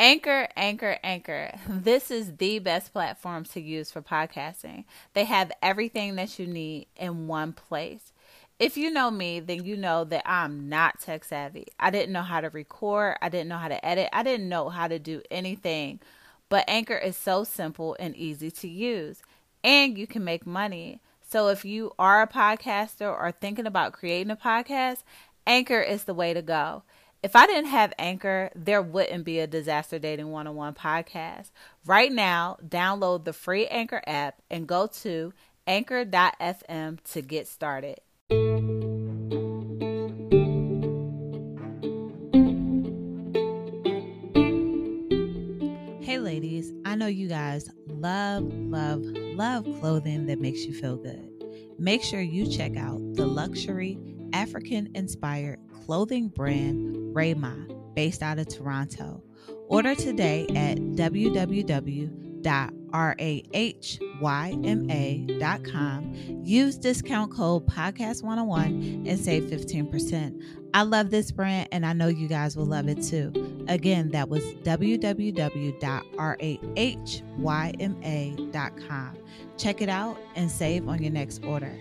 Anchor, Anchor, Anchor. This is the best platform to use for podcasting. They have everything that you need in one place. If you know me, then you know that I'm not tech savvy. I didn't know how to record, I didn't know how to edit, I didn't know how to do anything. But Anchor is so simple and easy to use, and you can make money. So if you are a podcaster or thinking about creating a podcast, Anchor is the way to go. If I didn't have Anchor, there wouldn't be a Disaster Dating 101 podcast. Right now, download the free Anchor app and go to anchor.fm to get started. Hey, ladies, I know you guys love, love, love clothing that makes you feel good. Make sure you check out the luxury African inspired clothing brand Rayma, based out of Toronto. Order today at www.rahYma.com. Use discount code podcast101 and save 15%. I love this brand and I know you guys will love it too. Again, that was www.rahYma.com. Check it out and save on your next order.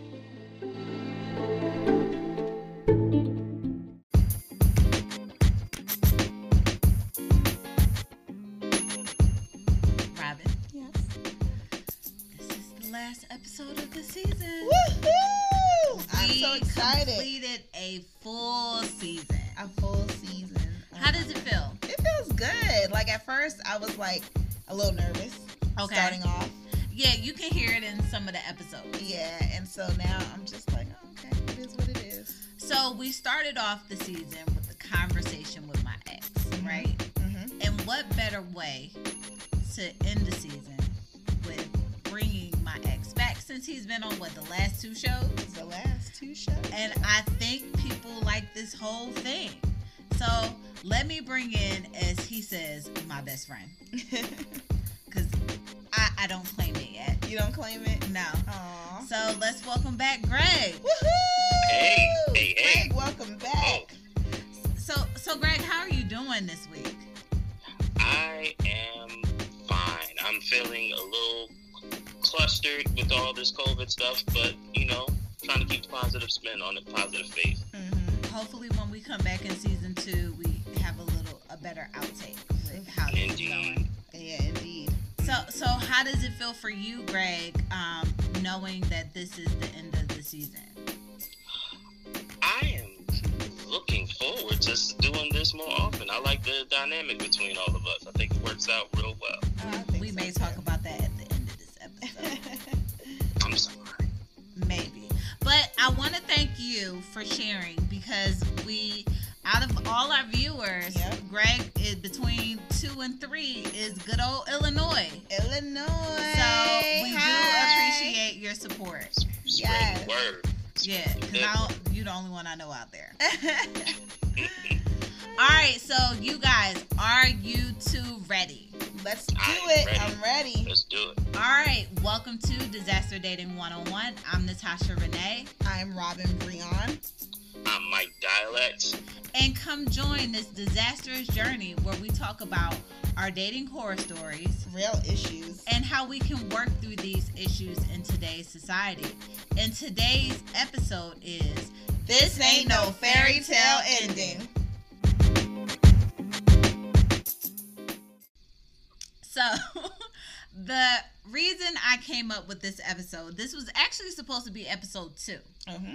First, I was like a little nervous. Okay. Starting off. Yeah, you can hear it in some of the episodes. Yeah, and so now I'm just like, oh, okay, it is what it is. So we started off the season with the conversation with my ex, Mhm. right? Mm-hmm. And what better way to end the season with bringing my ex back since he's been on what the last two shows? The last two shows. And I think people like this whole thing. So let me bring in, as he says, my best friend. Because I, I don't claim it yet. you don't claim it? No. Aw. So let's welcome back Greg. Woohoo! Hey, hey, hey. Greg, welcome back. So so Greg, how are you doing this week? I am fine. I'm feeling a little clustered with all this COVID stuff, but you know, trying to keep the positive spin on it, positive faith. Mm-hmm. Hopefully when we come back in season better outtake with how this is Indeed. going. Yeah, indeed. So so how does it feel for you, Greg, um, knowing that this is the end of the season? I am looking forward to doing this more often. I like the dynamic between all of us. I think it works out real well. I think We so, may too. talk about that at the end of this episode. I'm sorry. Maybe. But I want to thank you for sharing because we, out of all our viewers, Yep. Greg is between two and three is good old Illinois. Illinois. So we Hi. do appreciate your support. Yes. Yeah, because you're the only one I know out there. All right, so you guys, are you two ready? Let's do I'm it. ready. I'm ready. Let's do it. All right, welcome to Disaster Dating 101. I'm Natasha Renee. I'm Robyn Breon. I'm Mike Dialect. and come join this disastrous journey where we talk about our dating horror stories Real issues. and how we can work through these issues in today's society. And today's episode is This ain't no fairy tale ending. So, the reason I came up with this episode, this was actually supposed to be episode two. Mm-hmm.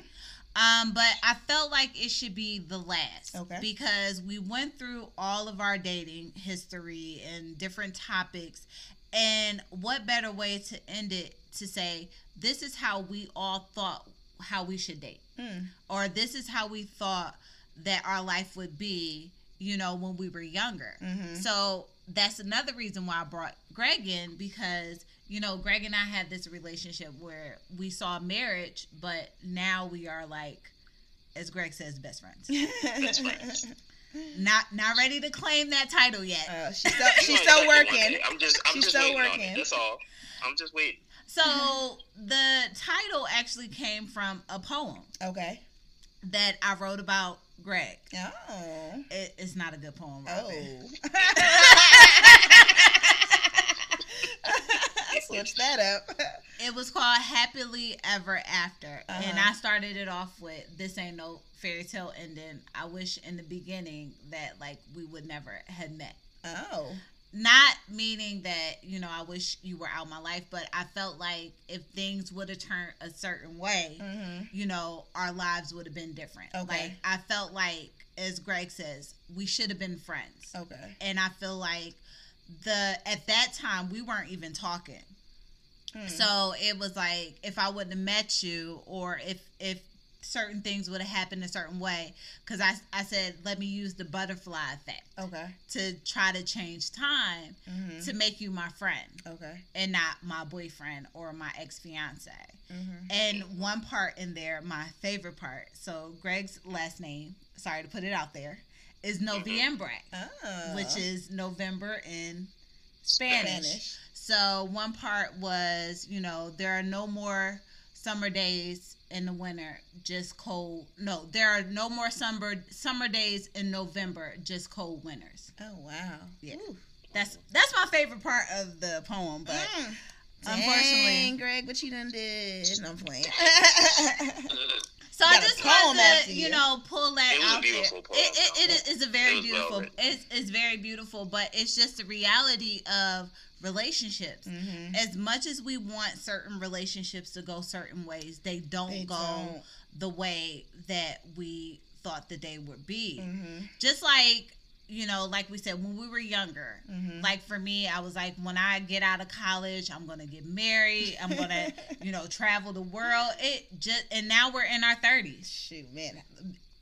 Um, but I felt like it should be the last. Okay. Because we went through all of our dating history and different topics. And what better way to end it to say, this is how we all thought how we should date. Mm. Or this is how we thought that our life would be, you know, when we were younger. Mhm. So that's another reason why I brought Greg in because you know Greg and I had this relationship where we saw marriage, but now we are like, as Greg says, best friends. Best friends. not not ready to claim that title yet. Uh, she's still, she's still working. I'm just, I'm She's just still waiting on working. it. That's all. I'm just waiting. So the title actually came from a poem Okay. that I wrote about Greg. Oh. It, it's not a good poem. Oh. Robyn. that up. It was called Happily Ever After. And Uh-huh. I started it off with this ain't no fairy tale ending. I wish in the beginning that like we would never had met. oh. Not meaning that, you know, I wish you were out of my life, but I felt like if things would have turned a certain way, Mm-hmm. you know, our lives would have been different. Okay. Like I felt like, as Greg says, we should have been friends. Okay. And I feel like the at that time we weren't even talking. Hmm. So it was like if I wouldn't have met you or if if certain things would have happened a certain way cuz I I said let me use the butterfly effect Okay. to try to change time Mm-hmm. to make you my friend Okay. and not my boyfriend or my ex-fiance. Mm-hmm. And one part in there, my favorite part. So Greg's last name, sorry to put it out there, is Noviembre, Oh. which is November in Spanish. Spanish. So one part was, you know, there are no more summer days in the winter, just cold. No, there are no more summer summer days in November, just cold winters. Oh wow. Yeah. Ooh. That's that's my favorite part of the poem, but Mm. unfortunately- Dang, Greg, what you done did? No, I'm playing. So I just poem wanted to, you. you know, pull that It was out beautiful there. poem, it, it, it it's a very It was well beautiful. it's it's very beautiful, but it's just the reality of relationships. mm-hmm. As much as we want certain relationships to go certain ways, they don't They go don't. the way that we thought that they would be. Mm-hmm. Just like you know, like we said when we were younger. Mm-hmm. Like for me, I was like, when I get out of college, I'm gonna get married. I'm gonna, you know, travel the world. It just and now we're in our thirties. Shoot, man.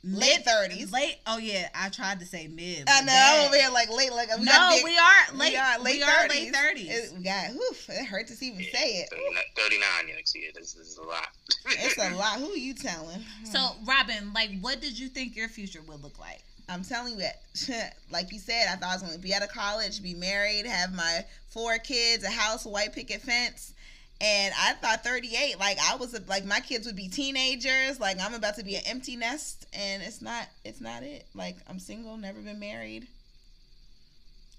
Late 30s. Late. Oh yeah, I tried to say mid. I know. that- I'm over here like late, like I'm no, not big- we are late. We are late we are 30s. late thirties. It, we got, oof, it hurts to even Yeah, say it. 39 39 next year. This, this is a lot. It's a lot. Who are you telling? So, Robyn, like, what did you think your future would look like? I'm telling you like you said, I thought I was going to be out of college, be married, have my four kids, a house, a white picket fence. And I thought 38, like I was, like my kids would be teenagers. Like I'm about to be an empty nest, and it's not, it's not it. Like I'm single, never been married.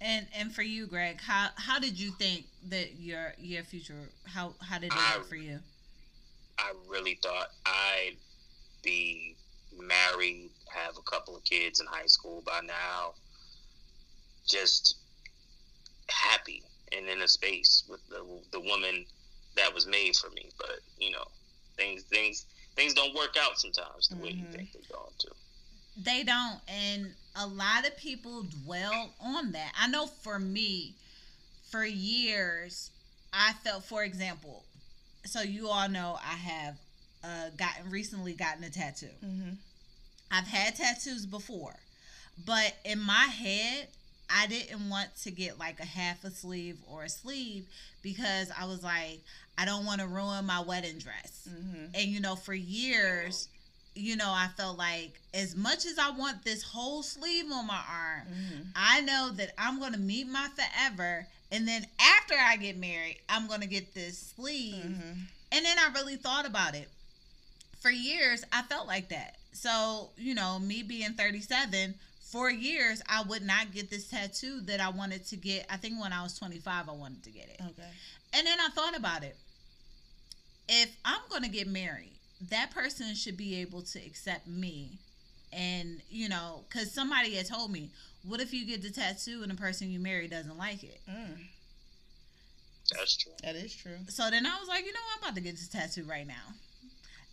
And and for you, Greg, how how did you think that your your future how how did it I- look for you? I really thought I'd be married, have a couple of kids in high school by now, just happy and in a space with the the woman that was made for me. But you know, things things things don't work out sometimes the way you think they're going to. They don't, and a lot of people dwell on that. I know for me, for years, I felt, for example, so you all know I have uh, gotten recently gotten a tattoo. Mm-hmm. I've had tattoos before, but in my head, I didn't want to get like a half a sleeve or a sleeve because I was like, I don't want to ruin my wedding dress. Mm-hmm. And you know, for years, you know, I felt like as much as I want this whole sleeve on my arm, Mm-hmm. I know that I'm going to meet my forever. And then after I get married, I'm going to get this sleeve. Mm-hmm. And then I really thought about it. For years, I felt like that. So, you know, me being 37, for years, I would not get this tattoo that I wanted to get. I think when I was 25, I wanted to get it. Okay. And then I thought about it. If I'm going to get married, that person should be able to accept me. And, you know, because somebody had told me, what if you get the tattoo and the person you marry doesn't like it? Mm, That's true. that is true. So then I was like, you know what? I'm about to get this tattoo right now.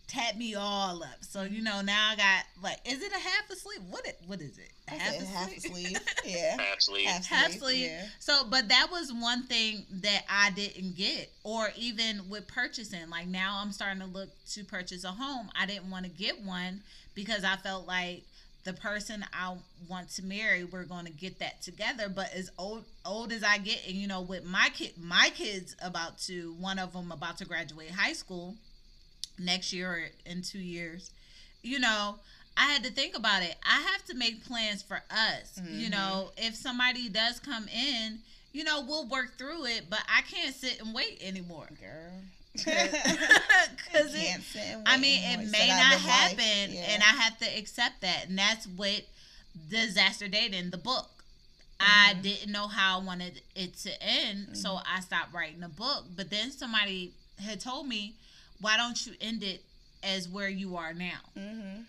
Tap me all up. So, you know, now I got, like, is it a half a sleeve? What it, What is it? A I said half a sleeve. Yeah. Absolutely. Half half sleeve, sleeve. yeah. So, but that was one thing that I didn't get, or even with purchasing. Like now, I'm starting to look to purchase a home. I didn't want to get one because I felt like the person I want to marry, we're going to get that together. But as old old as I get, and you know, with my kid, my kids about to one of them about to graduate high school next year or in two years, you know. I had to think about it. I have to make plans for us. You Mhm. know, if somebody does come in, you know, we'll work through it, but I can't sit and wait anymore. Girl. Because it, Can't sit and I mean, anymore. it may not gotta live life. happen, Yeah. and I have to accept that. And that's what disaster dating, the book. I didn't know how I wanted it to end, so I stopped writing the book. But then somebody had told me, "Why don't you end it as where you are now?" Mm-hmm.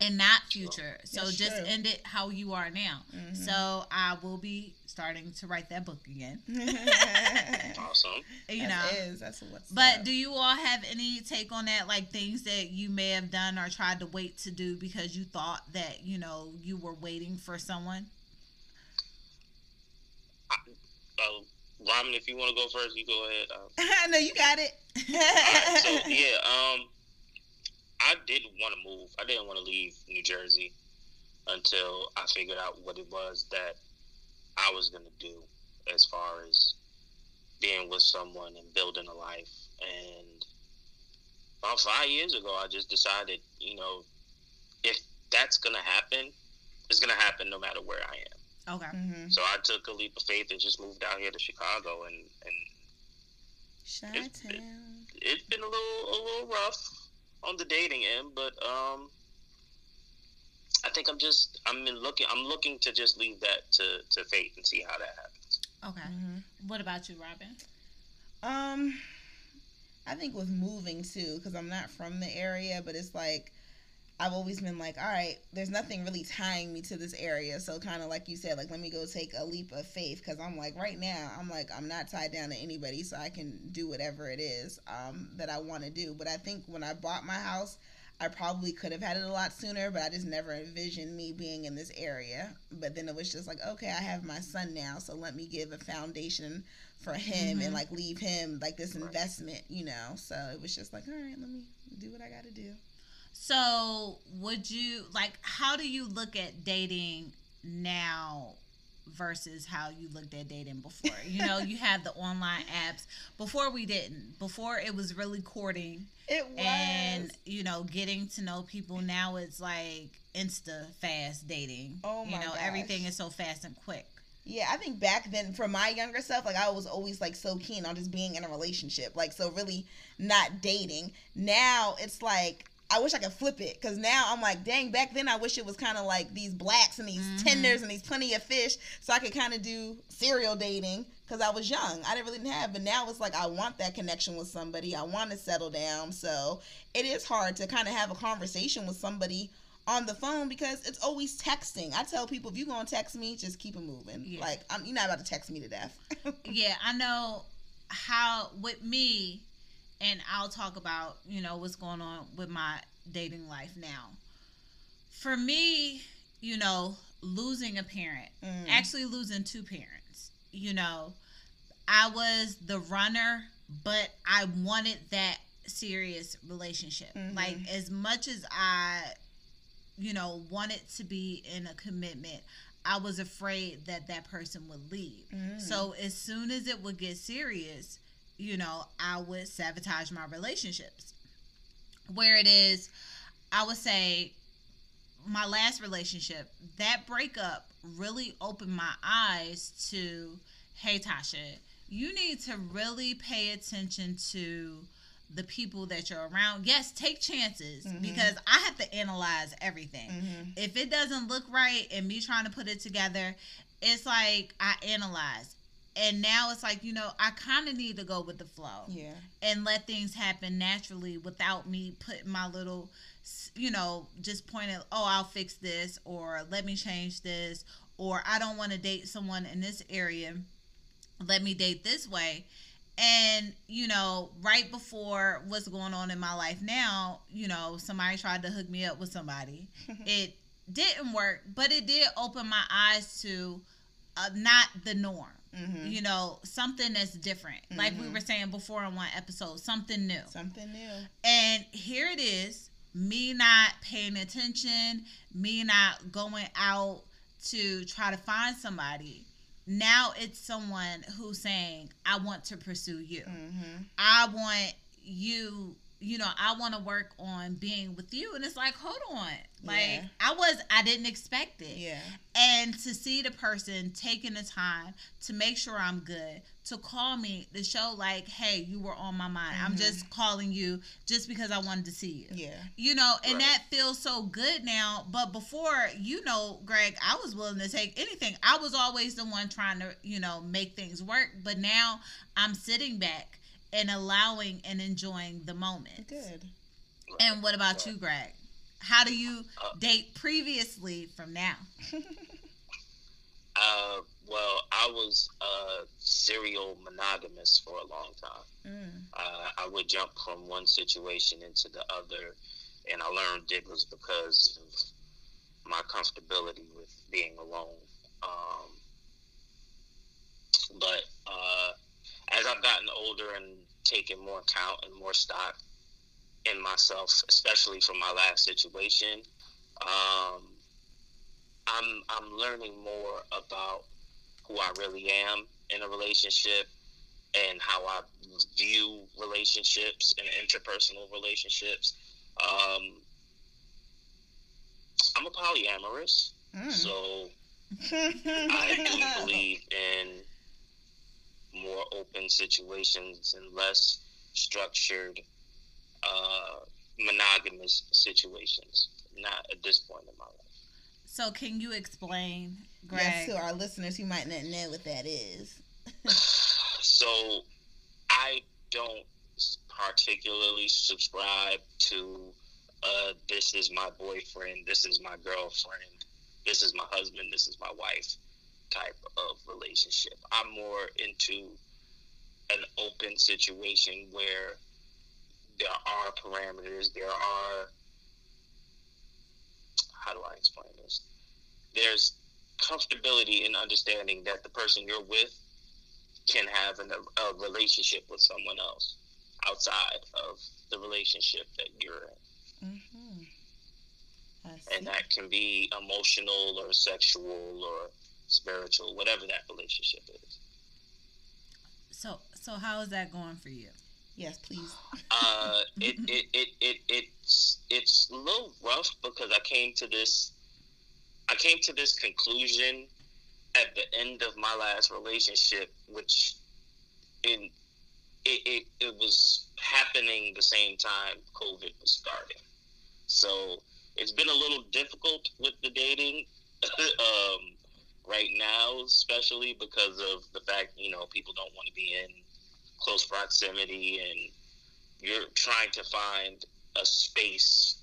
and not future. So That's just true. end it how you are now. Mhm. So I will be starting to write that book again. Awesome. You know. That is. That's what's. But up. do you all have any take on that? Like things that you may have done or tried to wait to do because you thought that, you know, you were waiting for someone? Uh, Ramen, if you want to go first, you go ahead. Uh, I know you got it. Alright, so yeah, um, I didn't want to move. I didn't want to leave New Jersey until I figured out what it was that I was gonna do as far as being with someone and building a life. And about five years ago, I just decided, you know, if that's gonna happen, it's gonna happen no matter where I am. Okay. Mm-hmm. So I took a leap of faith and just moved out here to Chicago, and and Chi-town. it's been a little a little rough on the dating end, but um, I think I'm just I'm in looking I'm looking to just leave that to to fate and see how that happens. Okay. Mhm. What about you, Robyn? Um, I think with moving too, because I'm not from the area, but it's like I've always been like, all right, there's nothing really tying me to this area. So kind of like you said, like let me go take a leap of faith, because I'm like right now, I'm like I'm not tied down to anybody, so I can do whatever it is um, that I want to do. But I think when I bought my house. I probably could have had it a lot sooner, but I just never envisioned me being in this area. But then it was just like, okay, I have my son now, so let me give a foundation for him Mhm. and like leave him like this investment, you know. So it was just like, all right, let me do what I got to do. So, would you like how do you look at dating now versus how you looked at dating before? You know, you have the online apps. Before we didn't. Before it was really courting It was. and, you know, getting to know people. Now it's like insta fast dating. Oh my You know, gosh. everything is so fast and quick. yeah, I think back then for my younger self, like I was always like so keen on just being in a relationship, like so really not dating. Now it's like I wish I could flip it because now I'm like, dang, back then I wish it was kind of like these blacks and these Mhm. Tinders and these plenty of fish so I could kind of do serial dating because I was young. I didn't really have, but now it's like I want that connection with somebody. I want to settle down. So it is hard to kind of have a conversation with somebody on the phone because it's always texting. I tell people if you're gonna text me, just keep it moving. Yeah. Like I'm, you're not about to text me to death. yeah, I know how with me, and I'll talk about you know what's going on with my dating life now. For me, you know, losing a parent, Mm. actually losing two parents. You know, I was the runner, but I wanted that serious relationship. Mhm. Like as much as I, you know, wanted to be in a commitment. I was afraid that that person would leave. Mm. So as soon as it would get serious, you know, I would sabotage my relationships. Where it is, I would say my last relationship, that breakup really opened my eyes to hey Tasha, you need to really pay attention to the people that you're around. Yes, take chances Mhm. because I have to analyze everything Mhm. if it doesn't look right and me trying to put it together, it's like I analyze. And now it's like, you know, I kind of need to go with the flow Yeah. and let things happen naturally without me putting my little, you know, just pointing, oh, I'll fix this or let me change this or I don't want to date someone in this area. Let me date this way. And, you know, right before what's going on in my life now, you know, somebody tried to hook me up with somebody it didn't work, but it did open my eyes to uh, not the norm. Mhm. You know, something that's different. Like we Mhm. were saying before on one episode, something new. Something new. And here it is me not paying attention, me not going out to try to find somebody. Now it's someone who's saying, I want to pursue you. Mm-hmm. I want you, you know, I want to work on being with you. And it's like, hold on. Like, Yeah. I was, I didn't expect it. Yeah. And to see the person taking the time to make sure I'm good, to call me, to show, like, hey, you were on my mind. I'm Mhm. just calling you just because I wanted to see you. Yeah. You know, and Right. that feels so good now. But before, you know, Greg, I was willing to take anything. I was always the one trying to, you know, make things work. But now I'm sitting back and allowing and enjoying the moment. Good. And what about you, Greg? How do you Uh, date previously from now? Uh, well, I was a serial monogamous for a long time. Mm. Uh, I would jump from one situation into the other, and I learned it was because of my comfortability with being alone. Um, but uh, as I've gotten older and taking more account and more stock in myself, especially from my last situation, um, I'm I'm learning more about who I really am in a relationship and how I view relationships and interpersonal relationships. Um, I'm a polyamorous, Mm. so I do believe in more open situations and less structured uh, monogamous situations. Not at this point in my life. So, can you explain, Greg? Yes, to our listeners who might not know what that is. So I don't particularly subscribe to uh, this is my boyfriend, this is my girlfriend, this is my husband, this is my wife type of relationship. I'm more into an open situation where there are parameters, there are how do I explain this? There's comfortability in understanding that the person you're with can have an, a relationship with someone else outside of the relationship that you're in. Mm-hmm. And that can be emotional or sexual or spiritual, whatever that relationship is. So, so how is that going for you? yes, please. Uh, it, it, it, it, it's, it's a little rough because I came to this, I came to this conclusion at the end of my last relationship, which in, it, it, it was happening the same time COVID was starting. So it's been a little difficult with the dating um, right now, especially because of the fact, you know, people don't want to be in close proximity and you're trying to find a space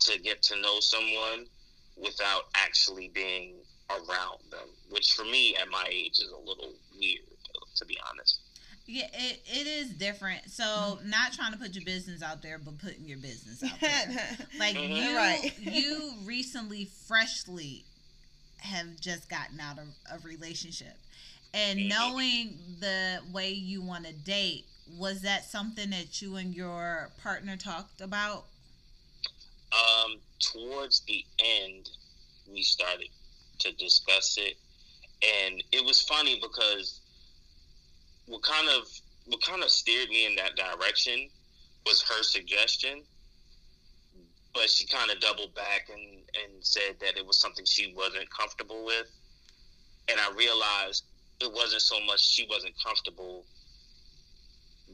to get to know someone without actually being around them, which for me at my age is a little weird, to be honest. Yeah, it, it is different. So, not trying to put your business out there, but putting your business out there. Like Mhm. you, Right. you recently, freshly, have just gotten out of a relationship, and Mhm. knowing the way you want to date, was that something that you and your partner talked about? Um, towards the end, we started to discuss it, and it was funny because what kind of what kind of steered me in that direction was her suggestion, but she kind of doubled back and and said that it was something she wasn't comfortable with, and I realized it wasn't so much she wasn't comfortable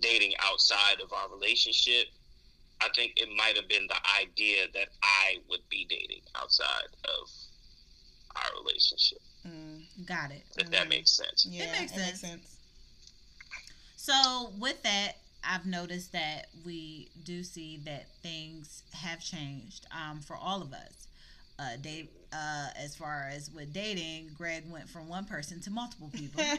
dating outside of our relationship I think it might have been the idea that I would be dating outside of our relationship. Mm, Got it. If that Mhm. makes sense. yeah, makes it makes sense. sense. So with that, I've noticed that we do see that things have changed um, for all of us. Uh, date, uh, as far as with dating, Greg went from one person to multiple people.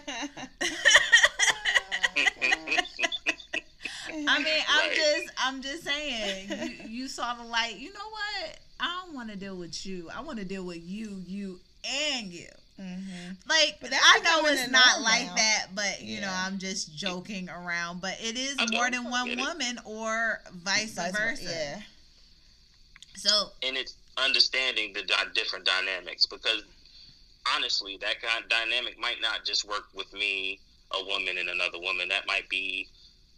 I mean, I'm Right. just, I'm just saying. You, you saw the light. You know what? I don't want to deal with you. I want to deal with you, you, and you. Mhm. Like But I know it's not like now. that, but you know I'm just joking around. But it is I more than one get it. woman or vice, Vice versa. Yeah. So and it's understanding the di- different dynamics because honestly, that kind of dynamic might not just work with me, a woman, and another woman. That might be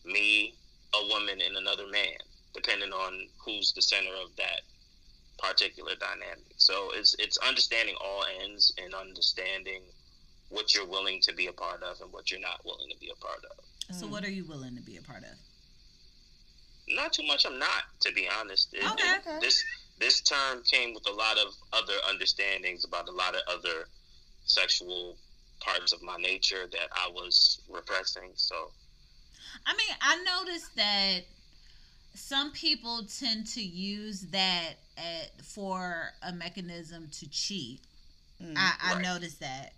me, a woman, and another man. depending on who's the center of that particular dynamic. So it's it's understanding all ends and understanding what you're willing to be a part of and what you're not willing to be a part of. So, mm. what are you willing to be a part of? Not too much. I'm not, to be honest. It- Okay, it- okay. This this term came with a lot of other understandings about a lot of other sexual parts of my nature that I was repressing. So I mean, I noticed that some people tend to use that at, for a mechanism to cheat. Mm. I, I Right. noticed that.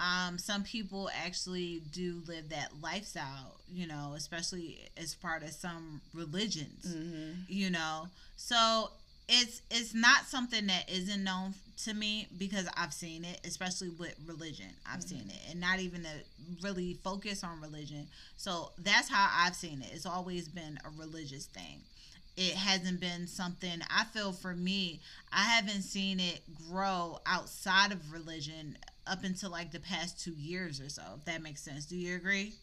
Um, some people actually do live that lifestyle, you know, especially as part of some religions, Mm-hmm. you know. So it's it's not something that isn't known to me because I've seen it, especially with religion. I've mm-hmm. seen it, and not even to really focus on religion. So that's how I've seen it. It's always been a religious thing. It hasn't been something I feel for me. I haven't seen it grow outside of religion up until like the past two years or so. If that makes sense, do you agree?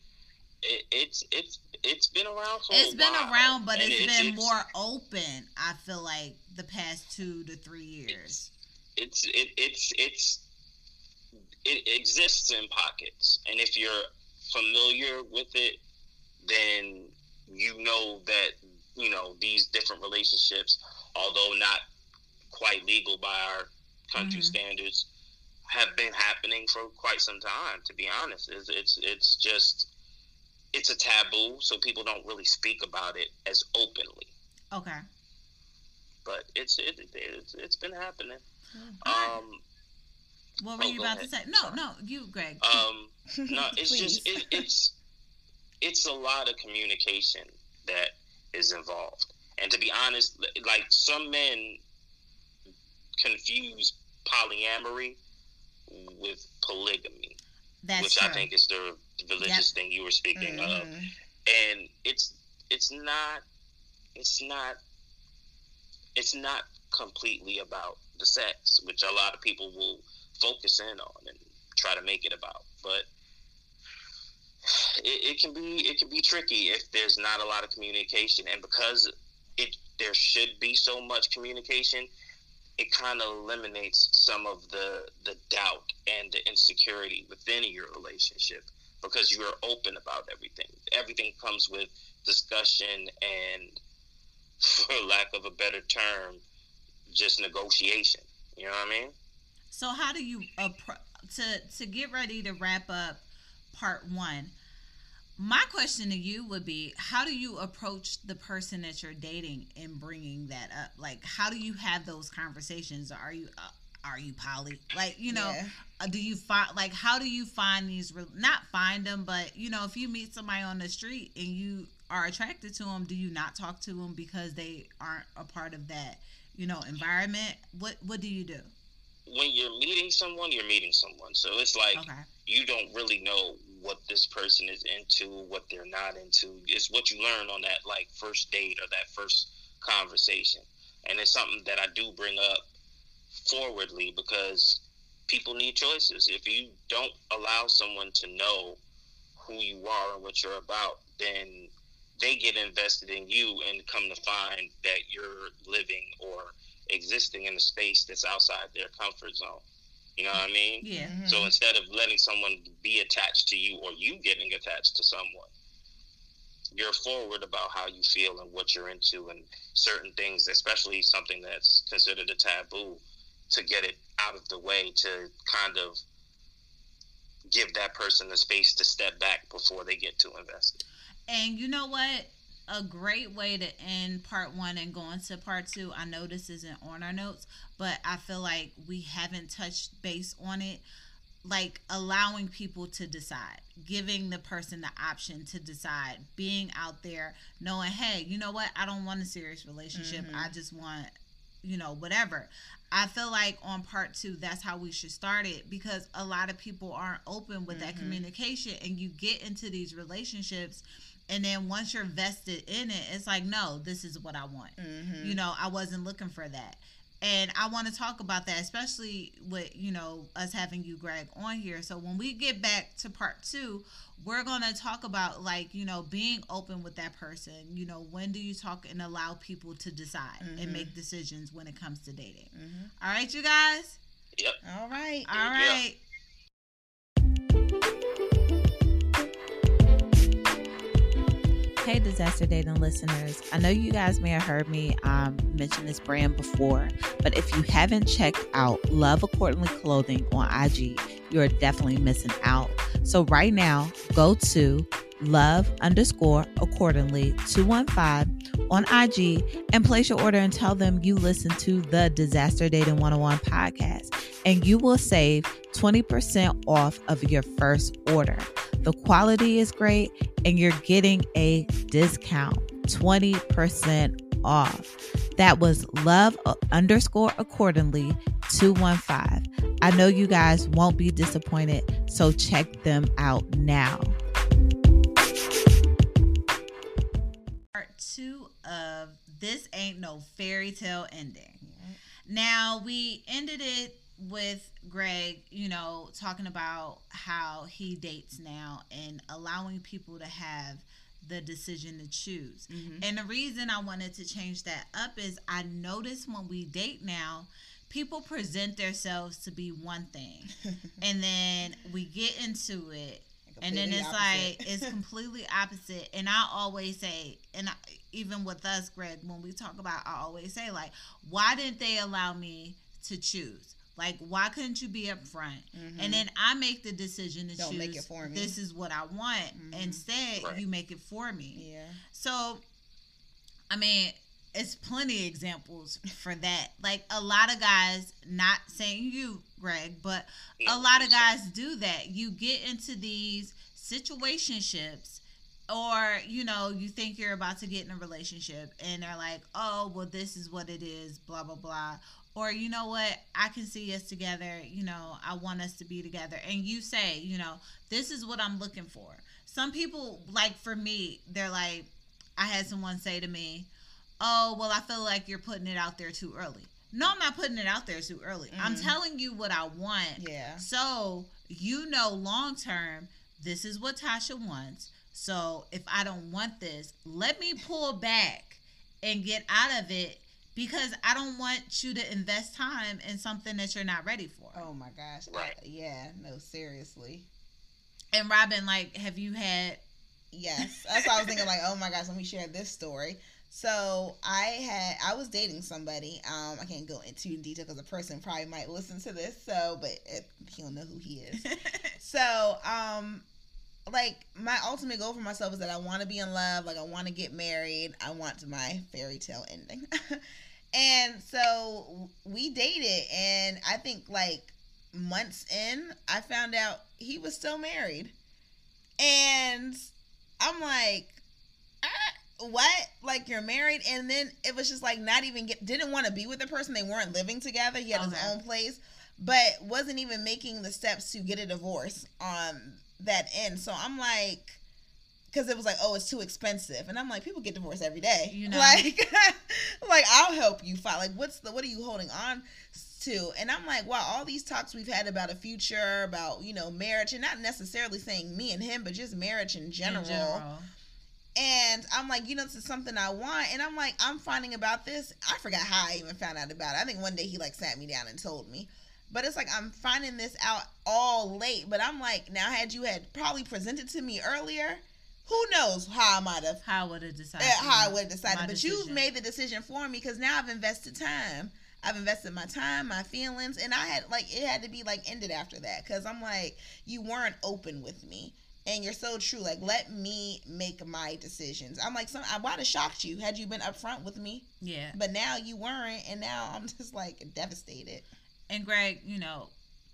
It, it's it's it's been around for It's been while, around, but it's it's- been it's- more open. I feel like the past two to three years. it's it, it's it's it exists in pockets and if you're familiar with it then you know that you know these different relationships although not quite legal by our country Mhm. standards have been happening for quite some time to be honest it's, it's it's just it's a taboo so people don't really speak about it as openly Okay. but it's it, it, it's, it's been happening um What were Oh, you about to say? No, no, you, Greg. Um, no, it's just it, it's it's a lot of communication that is involved, and to be honest, like some men confuse polyamory with polygamy, That's which true. I think is the religious thing you were speaking of, Mhm. and it's it's not it's not it's not completely about the sex, which a lot of people will focus in on and try to make it about. But it, it can be it can be tricky if there's not a lot of communication, and because it there should be so much communication, it kind of eliminates some of the the doubt and the insecurity within your relationship because you are open about everything. Everything comes with discussion and, for lack of a better term, just negotiation. You know what I mean? So how do you appro- to to get ready to wrap up part one? My question to you would be: How do you approach the person that you're dating and bringing that up? Like, how do you have those conversations? Are you uh, are you poly? Like, you know, Yeah. uh, do you find like how do you find these? Re- not find them, but you know, if you meet somebody on the street and you are attracted to them, do you not talk to them because they aren't a part of that? You know, environment. What what do you do? When you're meeting someone, you're meeting someone. So it's like Okay. you don't really know what this person is into, what they're not into. It's what you learn on that like first date or that first conversation. And it's something that I do bring up forwardly because people need choices. If you don't allow someone to know who you are and what you're about, then they get invested in you and come to find that you're living or existing in a space that's outside their comfort zone. You know what I mean? Yeah. Mhm. So instead of letting someone be attached to you or you getting attached to someone, you're forward about how you feel and what you're into and certain things, especially something that's considered a taboo, to get it out of the way to kind of give that person the space to step back before they get too invested. And you know what? A great way to end part one and go into part two. I know this isn't on our notes, but I feel like we haven't touched base on it. Like allowing people to decide, giving the person the option to decide, being out there, knowing, hey, you know what? I don't want a serious relationship. Mhm. I just want, you know, whatever. I feel like on part two, that's how we should start it because a lot of people aren't open with that Mhm. communication, and you get into these relationships, and then once you're vested in it, it's like, no, this is what I want. Mhm. You know, I wasn't looking for that. And I want to talk about that, especially with you know us having you, Greg, on here. So when we get back to part two, we're gonna talk about like you know being open with that person. You know, when do you talk and allow people to decide Mm-hmm. and make decisions when it comes to dating? All right, you guys. Yep. All right. All right. Hey, disaster dating listeners. I know you guys may have heard me um, mention this brand before, but if you haven't checked out Love Accordingly Clothing on IG, you are definitely missing out. So, right now, go to love underscore accordingly 215 on IG and place your order and tell them you listen to the Disaster Dating 101 podcast, and you will save 20% off of your first order. The quality is great and you're getting a discount 20% off. That was love underscore accordingly 215. I know you guys won't be disappointed, so check them out now. Part two of this ain't no fairy tale ending. Now we ended it with Greg, you know, talking about how he dates now and allowing people to have the decision to choose. Mm-hmm. And the reason I wanted to change that up is I notice when we date now, people present themselves to be one thing. and then we get into it and then it's opposite. like it's completely opposite and i always say and I, even with us greg when we talk about i always say like why didn't they allow me to choose like why couldn't you be upfront and then i make the decision to Mm-hmm. Don't choose make it for me. this is what i want Mhm. instead Right. you make it for me yeah. so, I mean, it's plenty of examples for that. Like a lot of guys, not saying you, Greg, but a lot of guys do that. You get into these situationships or you know you think you're about to get in a relationship and they're like oh well this is what it is blah blah blah or you know what i can see us together you know i want us to be together and you say you know this is what i'm looking for some people like for me they're like i had someone say to me oh well i feel like you're putting it out there too early no i'm not putting it out there too early i'm Mhm. telling you what i want Yeah. so you know long term, this is what Tasha wants. So if I don't want this, let me pull back and get out of it because I don't want you to invest time in something that you're not ready for. Oh my gosh. Right. I- yeah. No, seriously. And Robyn, like, have you had Yes. That's why I was thinking like, oh my gosh, let me share this story. So I had I was dating somebody. Um, I can't go into detail because the person probably might listen to this. So, but it, he'll know who he is. so, um, like my ultimate goal for myself is that I want to be in love. Like I want to get married. I want my fairy tale ending. and so we dated, and I think like months in, I found out he was still married, and I'm like, ah, what? Like you're married, and then it was just like not even get didn't want to be with the person. They weren't living together. He had Okay. his own place, but wasn't even making the steps to get a divorce on that end. So I'm like. Because it was like, oh, it's too expensive, and I'm like, people get divorced every day. You know. like, like I'll help you fight. Like, what's the what are you holding on to? And I'm like, wow, all these talks we've had about a future, about you know marriage, and not necessarily saying me and him, but just marriage in general. in general? And I'm like, you know, this is something I want. And I'm like, I'm finding about this. I forgot how I even found out about it. I think one day he like sat me down and told me. But it's like I'm finding this out all late. But I'm like, now had you had probably presented to me earlier, who knows how I might have How would it decide? uh, how I would have decided. But you've made the decision for me because now I've invested time. I've invested my time, my feelings, and I had like it had to be like ended after that because I'm like you weren't open with me, and you're so true. Like let me make my decisions. I'm like some I might have shocked you had you been upfront with me, Yeah. but now you weren't, and now I'm just like devastated. And Greg, you know,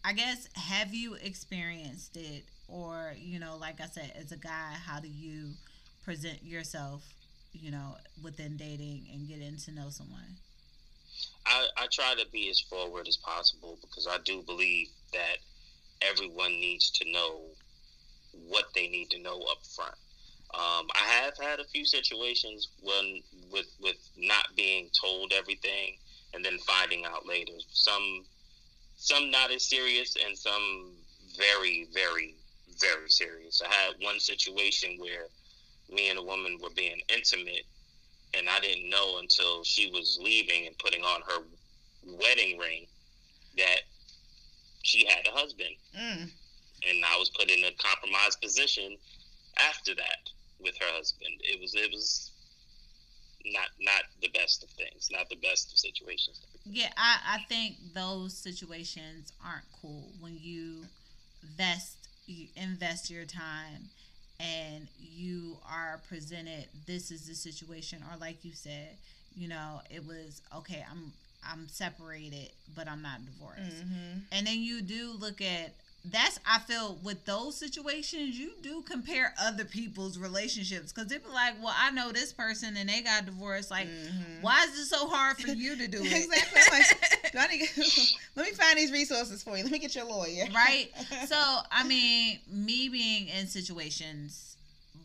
I guess have you experienced it or, you know, like I said, as a guy, how do you present yourself, you know, within dating and getting to know someone? I, I try to be as forward as possible because I do believe that everyone needs to know what they need to know up front. Um, I have had a few situations when with with not being told everything and then finding out later. Some some not as serious and some very very very serious. I had one situation where me and a woman were being intimate and I didn't know until she was leaving and putting on her wedding ring that she had a husband. Mm. And I was put in a compromised position after that with her husband. It was it was not not the best of things, not the best of situations. Yeah, I, I think those situations aren't cool when you vest you invest your time and you are presented this is the situation or like you said, you know, it was okay, I'm I'm separated, but I'm not divorced. Mm-hmm. And then you do look at that's I feel with those situations you do compare other people's relationships because they be like, well, I know this person and they got divorced. Like, Mhm. why is it so hard for you to do it? exactly. Like, do I need let me find these resources for you. Let me get your lawyer. right? So I mean, me being in situations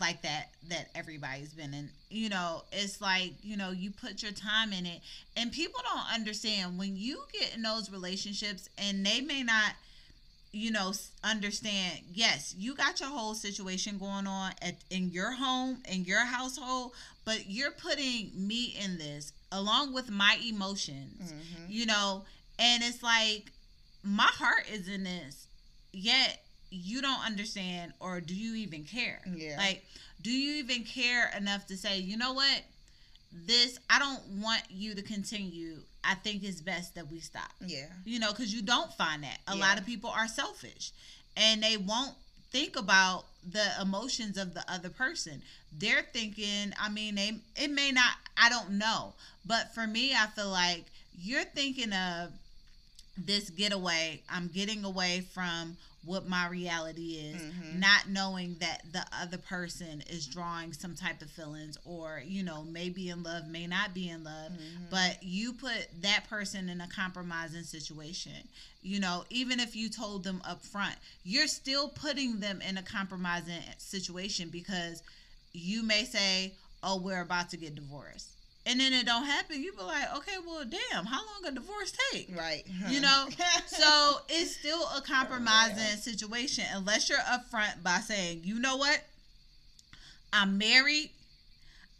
like that that everybody's been in, you know, it's like you know you put your time in it, and people don't understand when you get in those relationships, and they may not. You know, understand. Yes, you got your whole situation going on at in your home, in your household, but you're putting me in this along with my emotions Mhm. you know and it's like my heart is in this yet you don't understand or do you even care Yeah. like do you even care enough to say you know what this i don't want you to continue i think it's best that we stop Yeah. you know because you don't find that a Yeah. lot of people are selfish and they won't think about the emotions of the other person they're thinking i mean they it may not i don't know but for me i feel like you're thinking of this getaway i'm getting away from what my reality is Mhm. not knowing that the other person is drawing some type of feelings or you know may be in love may not be in love Mhm. but you put that person in a compromising situation you know even if you told them up front you're still putting them in a compromising situation because you may say oh we're about to get divorced and then it don't happen you be like okay well damn how long a divorce take Right. you know so it's still a compromising situation unless you're upfront by saying you know what i'm married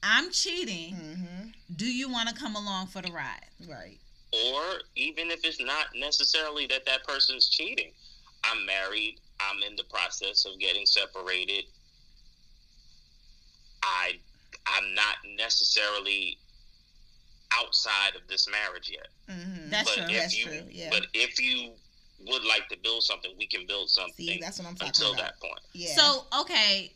i'm cheating hmm do you want to come along for the ride Right. Or even if it's not necessarily that that person's cheating, I'm married. I'm in the process of getting separated. I I'm not necessarily outside of this marriage yet. hmm That's but true. if That's you true, yeah. but if you would like to build something, we can build something See, that's what I'm talking until about. that point. Yeah. so okay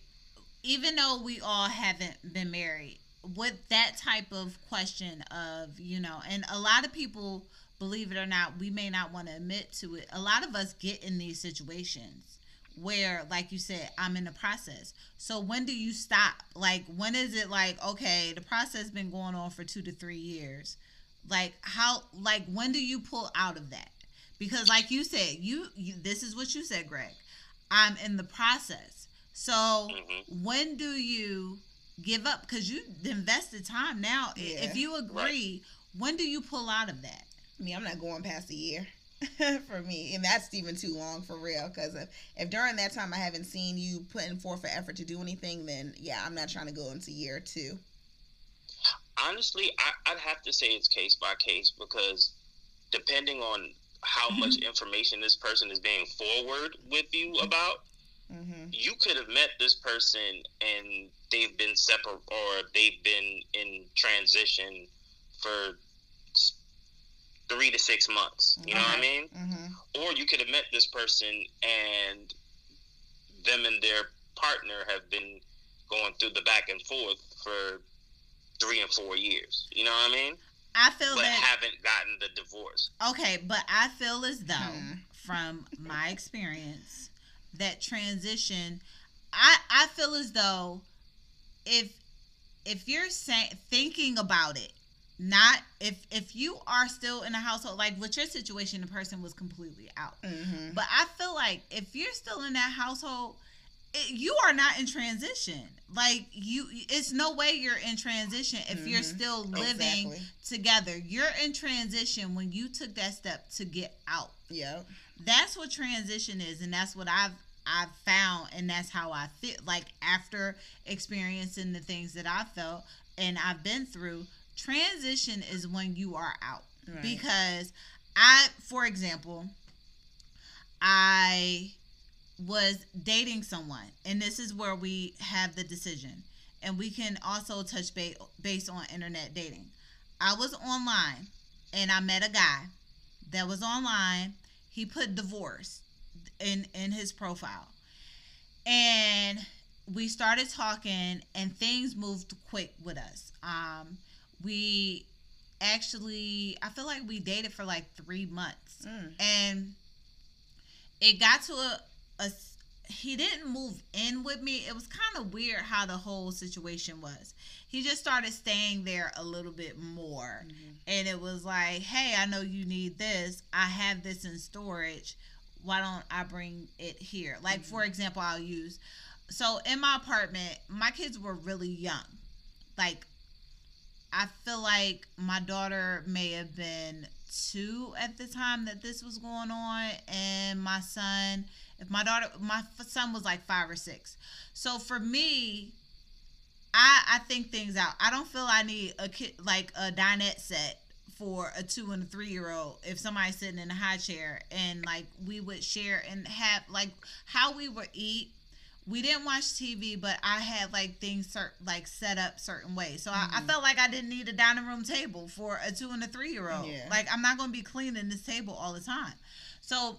even though we all haven't been married with that type of question of you know and a lot of people believe it or not we may not want to admit to it a lot of us get in these situations where like you said i'm in the process. So when do you stop? Like when is it like okay the process been going on for two to three years. Like how like when do you pull out of that? Because like you said you, you this is what you said greg. I'm in the process. So hmm when do you give up? Because you invested time. Now Yeah. if you agree when do you pull out of that? I mean, I'm not going past a year for me, and that's even too long for real. Because if, if during that time I haven't seen you putting forth an effort to do anything, then yeah, I'm not trying to go into year two. Honestly, I, I'd have to say it's case by case because depending on how much information this person is being forward with you about, Mm-hmm. you could have met this person and they've been separate or they've been in transition for three to six months. You know what I mean? Mm-hmm. Or you could have met this person and them and their partner have been going through the back and forth for three and four years. You know what I mean? i feel But that haven't gotten the divorce. okay but i feel as though Hmm. from my experience that transition i i feel as though if if you're saying thinking about it not if if you are still in a household like with your situation the person was completely out Mm-hmm. But I feel like if you're still in that household, it, you are not in transition. Like you, it's no way you're in transition if you're Mhm. still living Exactly. together. You're in transition when you took that step to get out. yeah That's what transition is, and that's what I've I've found, and that's how I feel. Like after experiencing the things that I felt and I've been through, transition is when you are out Right. because I, for example, I was dating someone, and this is where we have the decision, and we can also touch base based on internet dating. I was online, and I met a guy that was online. He put divorce in in his profile, and we started talking, and things moved quick with us. Um, we actually, I feel like we dated for like three months. Mm. and it got to a, a he didn't move in with me. It was kind of weird how the whole situation was. He just started staying there a little bit more. And it was like hey i know you need this. I have this in storage. Why don't i bring it here? Like for example i'll use so in my apartment my kids were really young. Like I feel like my daughter may have been two at the time that this was going on, and my son, if my daughter, my son was like five or six. So for me, I I think things out. I don't feel I need a kid like a dinette set for a two and a three year old if somebody's sitting in a high chair and like we would share and have like how we would eat we didn't watch TV, but I had like things cert- like set up certain ways. So I, I Mhm. felt like I didn't need a dining room table for a two and a three year old. Yeah. Like I'm not gonna be cleaning this table all the time. So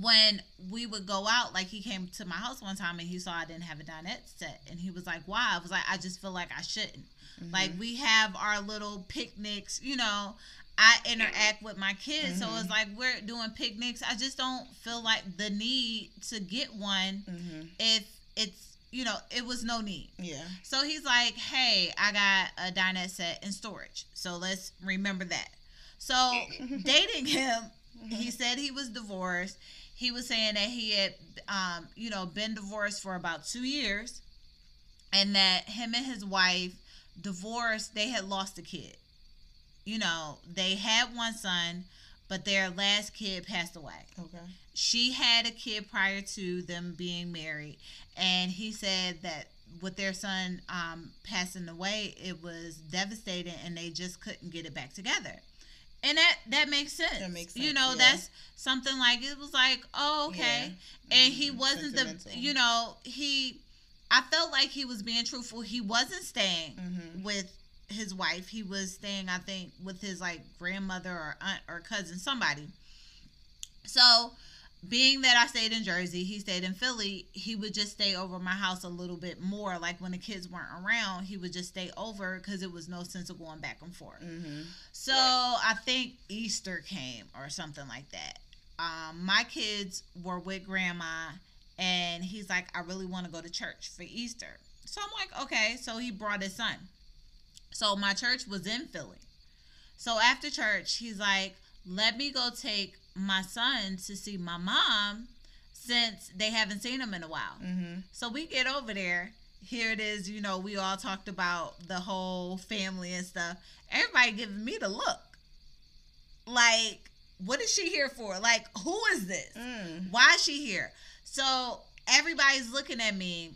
when we would go out, like he came to my house one time and he saw I didn't have a dinette set, and he was like, "Why?" I was like, "I just feel like I shouldn't." Like we have our little picnics, you know. I interact with my kids, so Mhm. it's like we're doing picnics. I just don't feel like the need to get one Mm-hmm. if it's you know it was no need Yeah. so he's like hey i got a dinette set in storage so let's remember that so dating him he said he was divorced he was saying that he had um you know been divorced for about two years and that him and his wife divorced they had lost a kid you know they had one son but their last kid passed away Okay. she had a kid prior to them being married and he said that with their son um, passing away it was devastating and they just couldn't get it back together and that that makes sense That makes sense. you know yeah. that's something like it was like oh okay and he wasn't the you know he i felt like he was being truthful he wasn't staying Mhm. with his wife he was staying i think with his like grandmother or aunt or cousin somebody so being that I stayed in Jersey, he stayed in Philly, he would just stay over my house a little bit more. Like when the kids weren't around, he would just stay over because it was no sense of going back and forth. Mm-hmm. So I think Easter came or something like that. Um, my kids were with grandma, and he's like, I really want to go to church for Easter. So I'm like, okay. So he brought his son. So my church was in Philly. So after church, he's like, let me go take my son to see my mom since they haven't seen him in a while. Mm-hmm. So we get over there. Here it is, you know, we all talked about the whole family and stuff. Everybody giving me the look. Like, what is she here for? Like, who is this? Mm. Why is she here? So everybody's looking at me,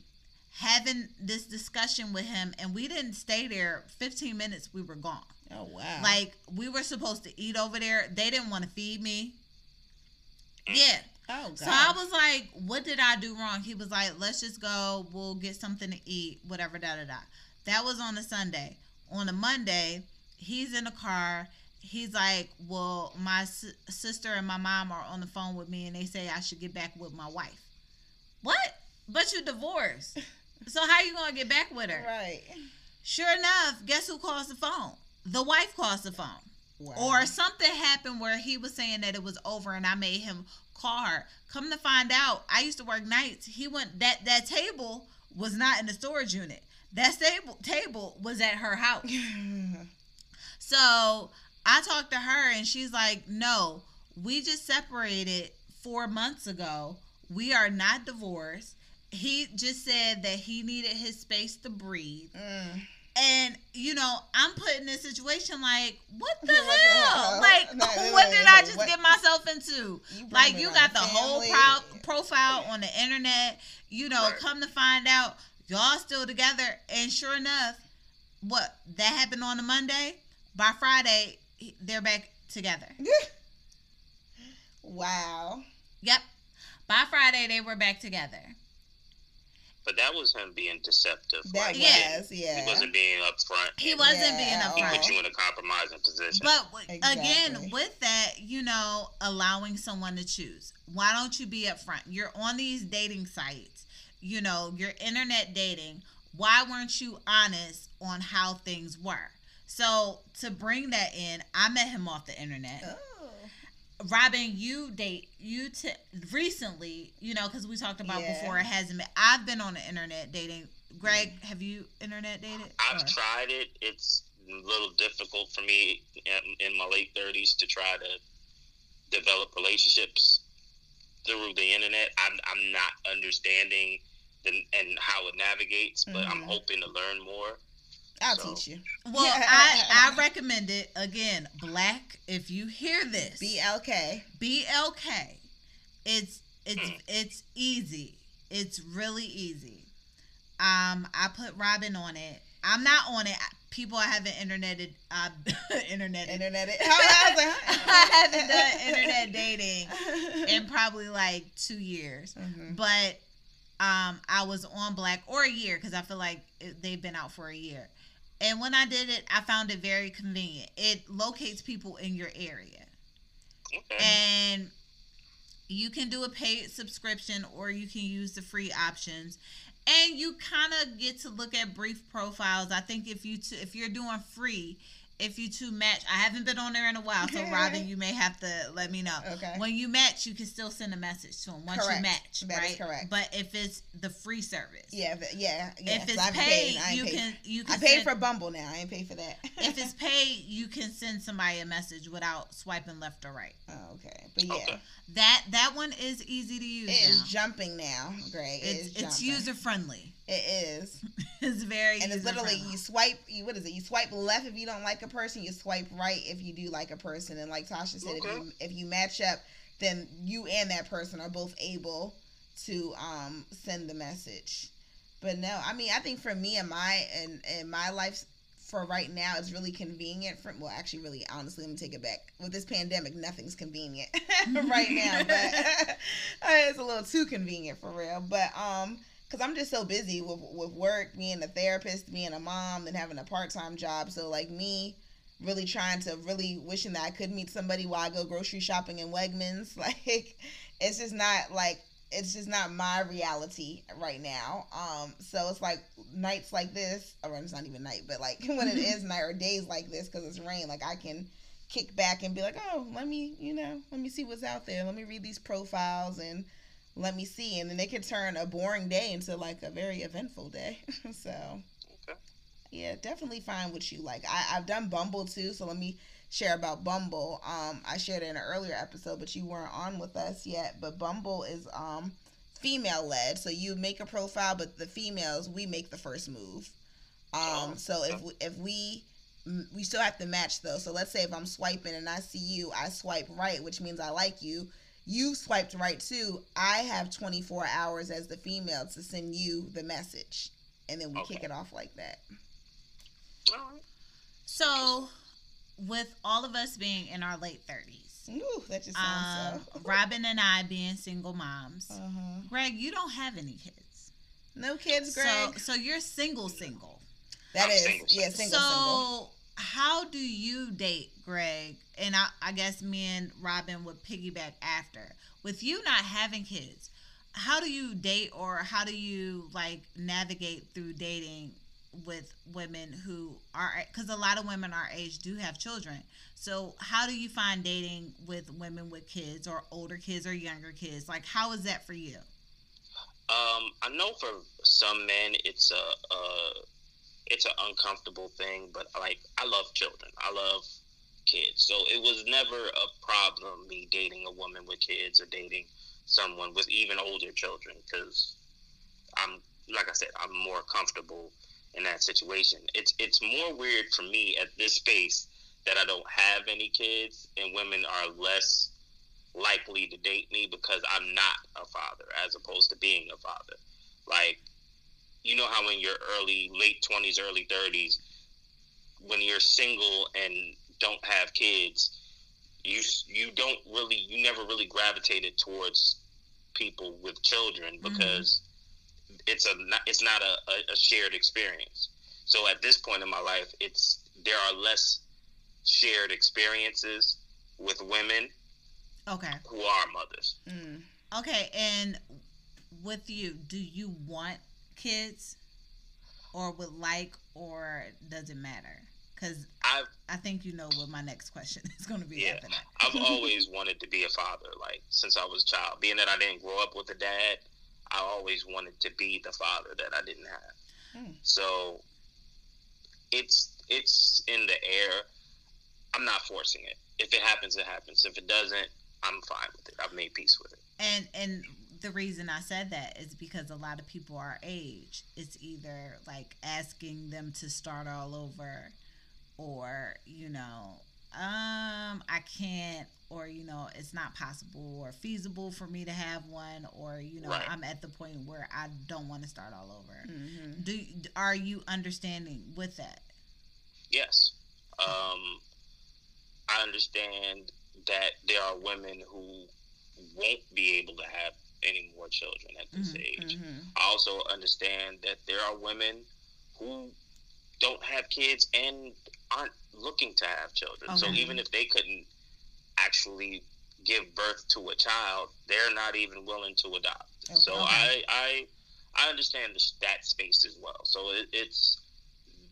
having this discussion with him, and we didn't stay there 15 minutes, we were gone. Oh wow. Like, we were supposed to eat over there. They didn't want to feed me. Mm. Yeah. oh god. So I was like, what did I do wrong? He was like, let's just go. We'll get something to eat, whatever, da da da. That was on a Sunday. On a Monday, he's in the car. He's like, well, my s- sister and my mom are on the phone with me and they say I should get back with my wife. What? But you divorced. so how you going to get back with her? right. Sure enough, guess who calls the phone? The wife calls the phone. Wow. Or something happened where he was saying that it was over and I made him call her. Come to find out, I used to work nights. He went that that table was not in the storage unit. That table table was at her house. So I talked to her and she's like, No, we just separated four months ago. We are not divorced. He just said that he needed his space to breathe. Mm. And you know, I'm put in this situation like, what the What the hell? hell? Like, No, what did I just what- get myself into? You Like, you got the whole pro- profile on the internet. You know, Right. come to find out, y'all still together. And sure enough, what that happened on a Monday. By Friday, they're back together. wow. Yep. By Friday, they were back together. But that was him being deceptive. That like, he Yeah. was, didn't- yeah. He wasn't being upfront. He wasn't Yeah, being at upfront. He put you in a compromising position. But w- Exactly. again, with that, you know, allowing someone to choose. Why don't you be upfront? You're on these dating sites, you know, you're internet dating. Why weren't you honest on how things were? So to bring that in, I met him off the internet. Oh. Robyn, you date you t- recently, you know, because we talked about Yeah. before it hasn't been. I've been on the internet dating. Greg, have you internet dated? I've Or- tried it. It's a little difficult for me in, in my late 30s to try to develop relationships through the internet. I'm, I'm not understanding the, and how it navigates, but I'm Mhm. hoping to learn more. I'll So- teach you. Well, I I recommend it again. Black, if you hear this, BLK. BLK. It's it's it's easy. It's really easy. Um, I put Robyn on it. I'm not on it. People I haven't interneted. Uh, interneted. Internet. It. I like. I haven't done internet dating in probably like two years. Mhm. But um, I was on Black or a year because I feel like it, they've been out for a year. And when I did it, I found it very convenient. It locates people in your area, Okay. and you can do a paid subscription or you can use the free options. And you kind of get to look at brief profiles. I think if you two, if you're doing free, if you two match, I haven't been on there in a while, so Robyn, you may have to let me know. Okay. When you match, you can still send a message to them once Correct. you match, That right? is correct. But if it's the free service, Yeah, but yeah, yeah. if it's I haven't paid, you paid. can you can I paid send, for Bumble now. I ain't paid for that. if it's paid, you can send somebody a message without swiping left or right. oh, okay, but yeah, Okay. That that one is easy to use. it is now. jumping now, Greg. It It's it's user friendly. It is, It's very and it's literally you swipe. You, what is it? You swipe left if you don't like a person. You swipe right if you do like a person. And like Tasha said, if you if you match up, then you and that person are both able to um send the message. But no, I mean, I think for me and my and and my life for right now, it's really convenient. For well, actually, really honestly, let me take it back. With this pandemic, nothing's convenient right now, but it's a little too convenient for real. But um, because I'm just so busy with with work, being a therapist, being a mom, and having a part time job. So like me. Really trying to really wishing that I could meet somebody while I go grocery shopping in Wegmans. Like, it's just not like it's just not my reality right now. Um, so it's like nights like this, or it's not even night, but like when it is night or days like this because it's rain, like I can kick back and be like, oh, let me, you know, let me see what's out there. Let me read these profiles and let me see, and then they can turn a boring day into like a very eventful day. so Okay. yeah, definitely find what you like. I, I've done Bumble too, so let me share about Bumble. Um, I shared it in an earlier episode, but you weren't on with us yet. But Bumble is um female led, so you make a profile, but the females we make the first move. Um, Oh, so if we, if we we still have to match though. So let's say if I'm swiping and I see you, I swipe right, which means I like you. You swiped right too. I have 24 hours as the female to send you the message, and then we Okay. kick it off like that. All right. So, with all of us being in our late thirties, Ooh, that just um, sounds so. Robyn and I being single moms, Uh-huh. Greg, you don't have any kids. No kids, Greg. So, so you're single, single. that I'm is, single, yeah, single. single, so, single. How do you date, Greg? And I, I guess me and Robyn would piggyback after. With you not having kids, how do you date or how do you like navigate through dating with women who are because a lot of women our age do have children so how do you find dating with women with kids or older kids or younger kids like how is that for you Um, I know for some men it's a, a it's an uncomfortable thing, but like I love children. I love kids, so it was never a problem me dating a woman with kids or dating someone with even older children because I'm like I said, I'm more comfortable in that situation. It's it's more weird for me at this space that I don't have any kids and women are less likely to date me because I'm not a father as opposed to being a father. Like you know how in your early late 20s, early 30s when you're single and don't have kids, you you don't really you never really gravitated towards people with children Mm-hmm. because it's a it's not a, a, a shared experience. So at this point in my life, it's there are less shared experiences with women Okay. who are mothers. Mm. Okay, and with you, do you want kids or would like or does it matter? Cuz I've I think you know what my next question is going to be Yeah. after that. I've always wanted to be a father, like since I was a child. Being that I didn't grow up with a dad, I always wanted to be the father that I didn't have. Hmm. So it's it's in the air. I'm not forcing it. If it happens, it happens. If it doesn't, I'm fine with it. I've made peace with it. And and the reason I said that is because a lot of people our age, it's either like asking them to start all over or, you know, um, I can't or you know, it's not possible or feasible for me to have one or you know, Right. I'm at the point where I don't want to start all over. Mhm. Do are you understanding with that? Yes. Um, I understand that there are women who won't be able to have any more children at this Mhm, age. Mhm. I also understand that there are women who don't have kids and aren't looking to have children. So even if they couldn't actually give birth to a child, they're not even willing to adopt. So I, I I understand this, that space as well. So it, it's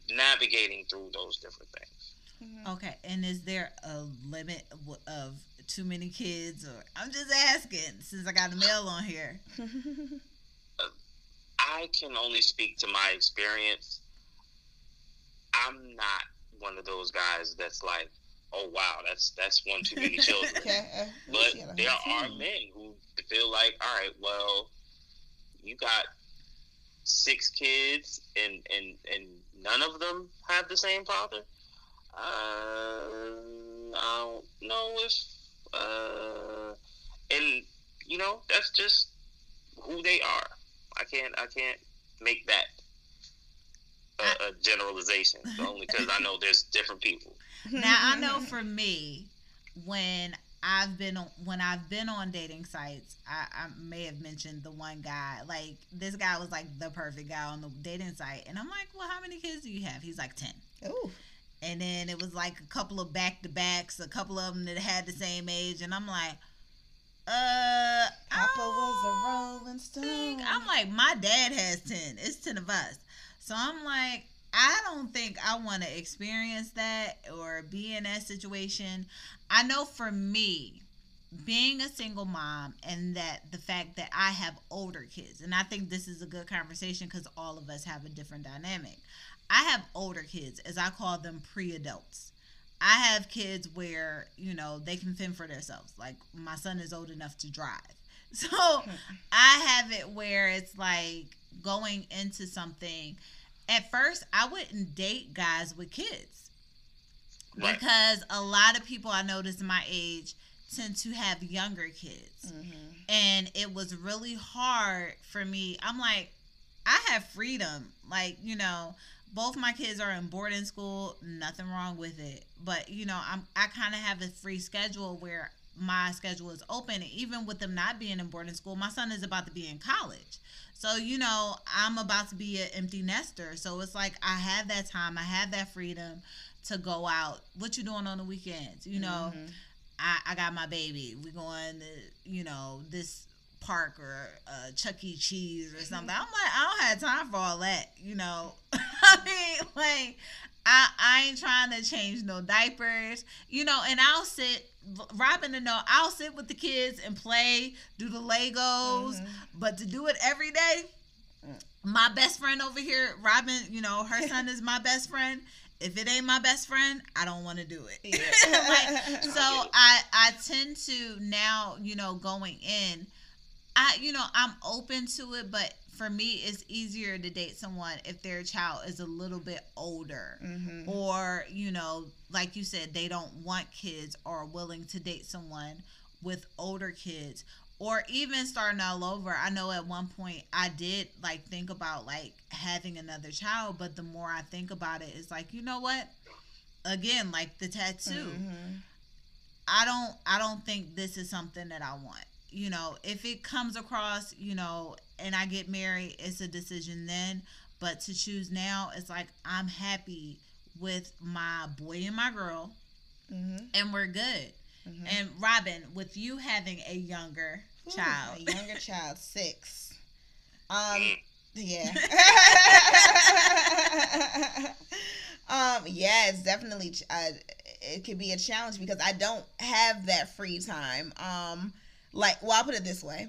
navigating through those different things. Mhm. Okay, and is there a limit of, of too many kids or I'm just asking since I got a male on here. I can only speak to my experience. I'm not one of those guys that's like, oh wow, that's that's one too many children. But yeah, there are men who feel like, all right, well, you got six kids and and and none of them have the same father. Uh, I don't know if, uh, and you know, that's just who they are. I can't I can't make that a, a generalization only because I know there's different people. Now I know for me, when I've been on when I've been on dating sites, I, I may have mentioned the one guy. Like this guy was like the perfect guy on the dating site, and I'm like, well, how many kids do you have? He's like ten. Ooh. And then it was like a couple of back to backs, a couple of them that had the same age, and I'm like, uh, Papa was a Rolling Stone. think- I'm like, my dad has ten. It's ten of us, so I'm like, I don't think I want to experience that or be in that situation. I know for me, being a single mom and that the fact that I have older kids, and I think this is a good conversation because all of us have a different dynamic. I have older kids, as I call them pre adults. I have kids where, you know, they can fend for themselves. Like my son is old enough to drive. So I have it where it's like going into something. At first, I wouldn't date guys with kids Right. because a lot of people I notice my age tend to have younger kids. Mhm. And it was really hard for me. I'm like, I have freedom. Like, you know, both my kids are in boarding school, nothing wrong with it. But, you know, I'm I kind of have a free schedule where my schedule is open and even with them not being in boarding school, my son is about to be in college. So, you know, I'm about to be an empty nester. So it's like I have that time, I have that freedom to go out. What you doing on the weekends? You know, Mhm. I, I got my baby. We going to, you know, this park or uh, Chuck E. Cheese or something. I'm like, I don't have time for all that, you know. I mean, like, I, I ain't trying to change no diapers, you know, and I'll sit, Robyn to know, I'll sit with the kids and play, do the Legos, Mhm. but to do it every day, my best friend over here, Robyn, you know, her son is my best friend. If it ain't my best friend, I don't want to do it. Yeah. like, so I I tend to now, you know, going in, I you know, I'm open to it, but for me, it's easier to date someone if their child is a little bit older, Mhm. or you know, like you said, they don't want kids or are willing to date someone with older kids. Or even starting all over. I know at one point I did like think about like having another child, but the more I think about it, it's like, you know what? Again, like the tattoo. Mhm. I don't I don't think this is something that I want. You know, if it comes across, you know, and I get married, it's a decision then. But to choose now, it's like I'm happy with my boy and my girl, Mhm. and we're good. Mhm. And Robyn, with you having a younger Ooh, child, a younger child, six. Um, yeah. um, yeah, it's definitely uh, it could be a challenge because I don't have that free time. Um, like, well, I'll put it this way: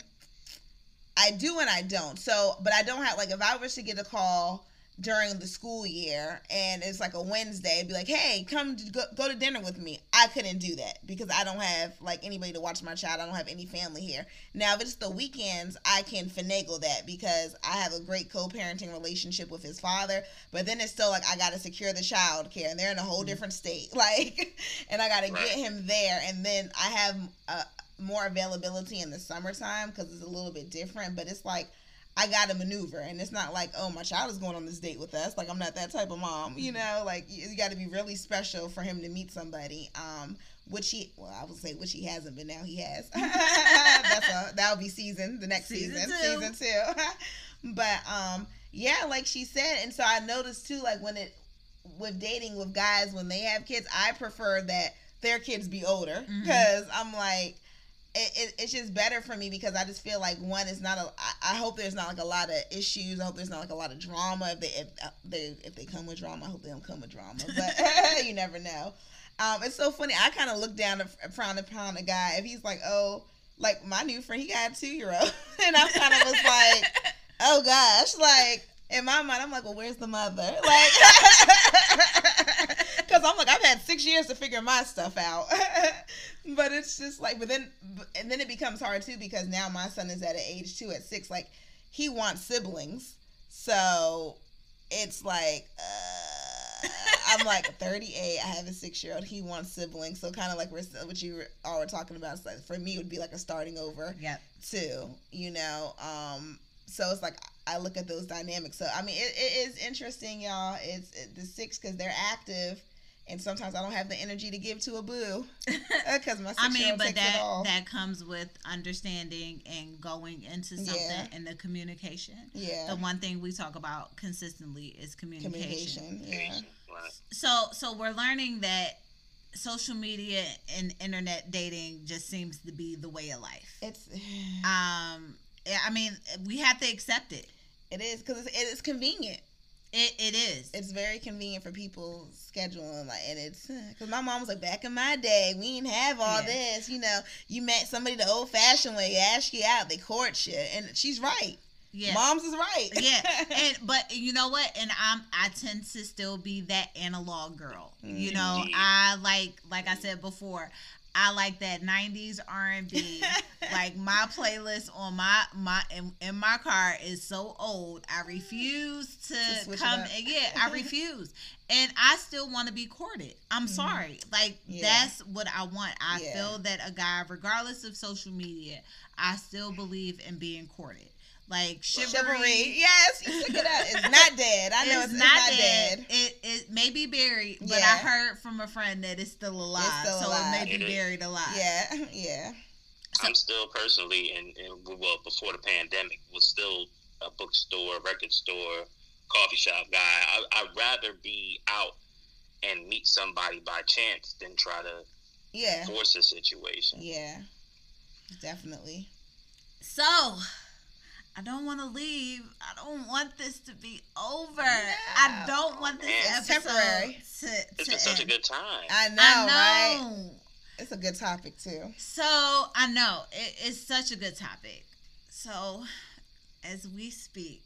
I do and I don't. So, but I don't have like if I was to get a call during the school year and it's like a Wednesday, be like, hey, come to go, go to dinner with me. I couldn't do that because I don't have like anybody to watch my child. I don't have any family here. Now, if it's the weekends, I can finagle that because I have a great co-parenting relationship with his father. But then it's still like I got to secure the child care, and they're in a whole different state. Like, and I got to Right. get him there, and then I have uh, more availability in the summertime because it's a little bit different. But it's like I got to maneuver, and it's not like oh my child is going on this date with us. Like I'm not that type of mom, you know. Like you, got to be really special for him to meet somebody. Um, which he well I would say which he hasn't, but now he has. That's a that'll be season the next Season season, two. season two. but um, yeah, like she said, and so I noticed too, like when it with dating with guys when they have kids, I prefer that their kids be older because I'm like it, it, it's just better for me because I just feel like one is not a. I, I hope there's not like a lot of issues. I hope there's not like a lot of drama. If they if uh, they if they come with drama, I hope they don't come with drama. But you never know. Um, it's so funny. I kind of look down and frown upon a guy if he's like, oh, like my new friend, he got a two year old, and I kind of was like, oh gosh, like in my mind, I'm like, well, where's the mother? Like, because I'm like, I've had six years to figure my stuff out. but it's just like, but then, and then it becomes hard too because now my son is at an age too, at six, like he wants siblings. So it's like, uh, I'm like 38. I have a six year old. He wants siblings. So kind of like we're, what you all were talking about. Like, for me, it would be like a starting over Yeah. too, you know. Um, so it's like I look at those dynamics. So I mean, it, it is interesting, y'all. It's it, the six because they're active, and sometimes I don't have the energy to give to a boo because my I six year mean, but that that comes with understanding and going into something Yeah. and the communication. yeah, The one thing we talk about consistently is communication. communication. Yeah, So so we're learning that social media and internet dating just seems to be the way of life. it's Um I mean, we have to accept it. it is because it's, it is convenient. It it is. It's very convenient for people scheduling, like, and it's because my mom was like, back in my day, we didn't have all Yeah. this. You know, you met somebody the old fashioned way, you ask you out, they court you, and she's right. yeah. Mom's is right. yeah and but you know what and i'm i tend to still be that analog girl you mm-hmm. know Indeed. i like like i said before i like that 90s r&b like my playlist on my my in, in my car is so old. I refuse to, To come yeah i refuse. And i still want to be courted. I'm sorry. Like Mm-hmm. Yeah. that's what i want. I Yeah. feel that a guy regardless of social media i still believe in being courted like chivalry, Chivalry. Yes, you took it out. It's not dead. I know it's, it's not, dead. It it may be buried, but Yeah. I heard from a friend that it's still alive. still so alive. it may be It is. buried alive. Yeah, yeah. I'm still personally, and, and well, before the pandemic, was still a bookstore, record store, coffee shop guy. I, I'd rather be out and meet somebody by chance than try to Yeah, force a situation. yeah. Definitely. So I don't want to leave. I don't want this to be over. I don't want this It's episode temporary. to, It's to been such a good time. I know, I right? It's a good topic too. So I know it, it's such a good topic. So as we speak,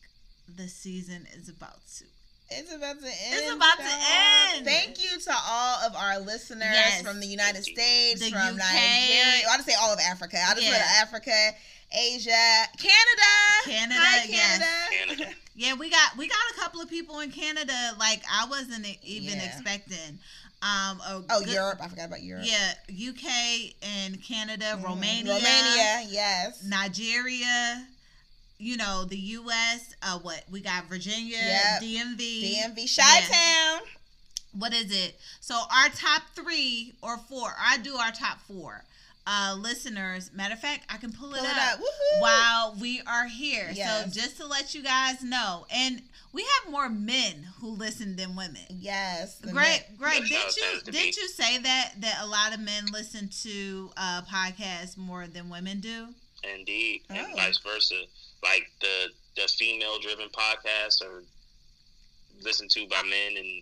the season is about to It's about to end. It's about to y'all. end. Thank you to all of our listeners Yes. from the United Thank. States, The from UK. Nigeria. I just say all of Africa. I just Yeah. put Africa, Asia, Canada. Canada, Hi, yes. Canada. Canada. Yeah, we got we got a couple of people in Canada. Like I wasn't even Yeah. expecting. Um, a Oh, good- Europe. I forgot about Europe. Yeah, UK and Canada, Mhm. Romania, Romania, yes. Nigeria. You know the U.S. Uh, what we got? Virginia, Yep. DMV, DMV, Chi Town. what is it? So our top three or four, I do our top four uh listeners. Matter of fact, I can pull it Pull it up, up. While we are here. Yes. So just to let you guys know, and we have more men who listen than women. Yes. great, Greg, men- Greg, That's did how you did be. you say that that a lot of men listen to uh podcasts more than women do? Indeed, and Oh. vice versa. Like the the female driven podcasts are listened to by men, and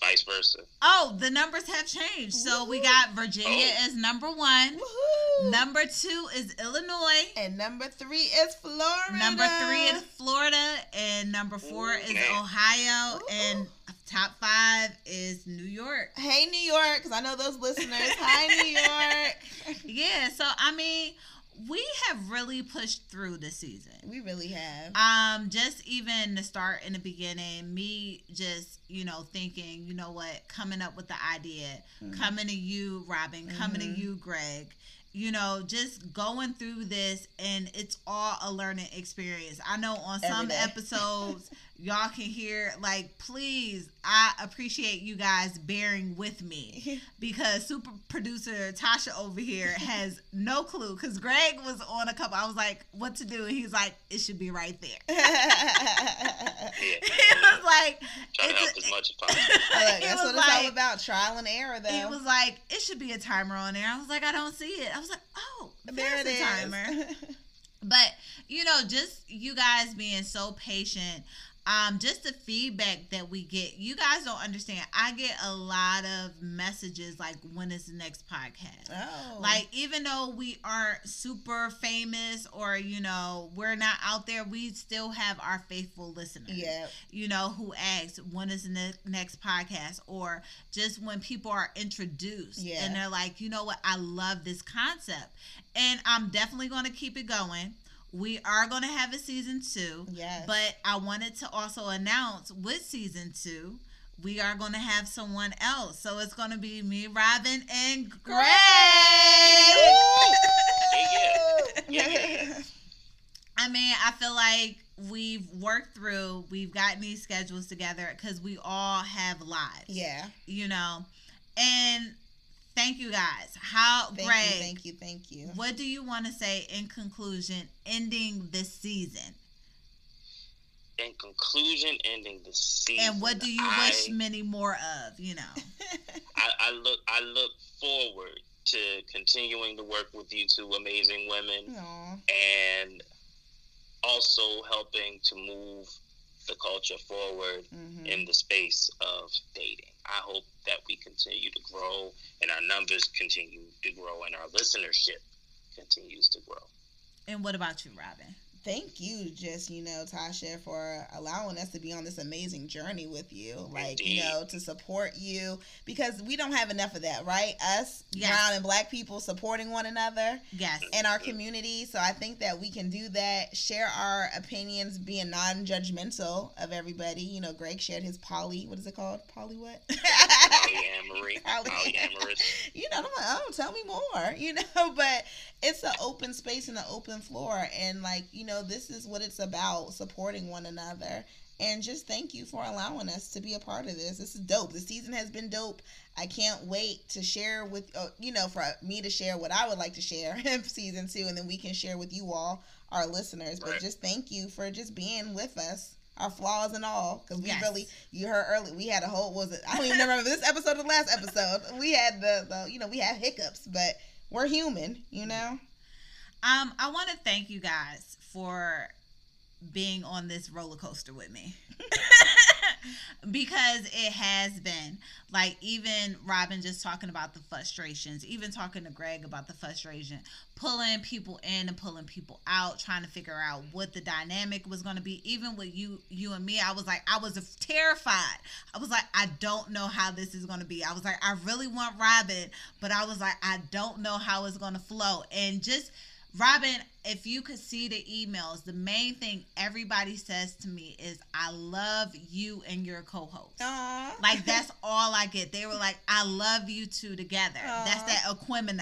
vice versa. Oh, the numbers have changed. So we got Virginia Oh. as number one. Woohoo. Number two is Illinois. and number three is Florida. Number three is Florida, and number four is Okay. Ohio, Ooh. and top five is New York. Hey, New York, because I know those listeners. Hi, New York. Yeah, so I mean, we have really pushed through this season. we really have. Um, just even the start in the beginning, me just you know thinking, you know what, coming up with the idea, Mhm. coming to you, Robyn, coming Mhm. to you, Greg. You know, just going through this, and it's all a learning experience. I know on Every some day. episodes, y'all can hear like, please, I appreciate you guys bearing with me because super producer Tasha over here has no clue. Because Greg was on a couple, I was like, what to do? And he's like, it should be right there. Yeah, he was like, try to it's help a- as much as possible. Look, that's was what it's all about. Trial and error, though. he was like, it should be a timer on there. I was like, I don't see it. I was like, oh, there it there's is. a timer. But you know, just you guys being so patient, um, just the feedback that we get, you guys don't understand. I get a lot of messages like, when is the next podcast? oh. Like, even though we aren't super famous or, you know, we're not out there, we still have our faithful listeners yeah. you know, who asks when is the ne- next podcast, or just when people are introduced Yeah. and they're like, you know what, I love this concept, and I'm definitely going to keep it going. We are going to have a season two, Yes. but I wanted to also announce with season two. We are going to have someone else. So it's going to be me, Robyn, and Greg. Yeah, yeah, yeah. I mean, I feel like we've worked through, we've gotten these schedules together because we all have lives. yeah. You know, and thank you guys. How, Thank Greg, you, thank you, thank you. what do you want to say in conclusion, ending this season? In conclusion, ending the season. And what do you I, wish many more of, you know? I, I look. I look forward to continuing to work with you two amazing women, Aw. and also helping to move the culture forward Mhm. in the space of dating. I hope that we continue to grow and our numbers continue to grow and our listenership continues to grow. And what about you, Robyn? Thank you, just you know, Tasha, for allowing us to be on this amazing journey with you. Like, you know, to support you because we don't have enough of that, right? Us, Yes. brown and black people supporting one another Yes. in our community. So I think that we can do that, share our opinions, being non judgmental of everybody. You know, Greg shared his poly, what is it called? Poly what? Polyamory, Poly- polyamorous. you know, I'm like, oh, tell me more, you know, but it's an open space and an open floor. And like, you know, this is what it's about supporting one another. And just thank you for allowing us to be a part of this. This is dope. The season has been dope. I can't wait to share with, uh, you know, for me to share what I would like to share in season two. And then we can share with you all, our listeners. But just thank you for just being with us. Our flaws and all, because we Yes. really, you heard early we had a whole, was it? I don't even remember this episode or the last episode. We had the, the, you know, we have hiccups, but we're human, you know. Um, I want to thank you guys for being on this roller coaster with me. because it has been like even Robyn just talking about the frustrations, even talking to Greg about the frustration, pulling people in and pulling people out, trying to figure out what the dynamic was going to be. Even with you, you and me, I was like, I was terrified. I was like, I don't know how this is going to be. I was like, I really want Robyn, but I was like, I don't know how it's going to flow. And just Robyn, if you could see the emails, the main thing everybody says to me is, I love you and your co host. Like, that's all I get. They were like, I love you two together. Aww. That's that Aquemini.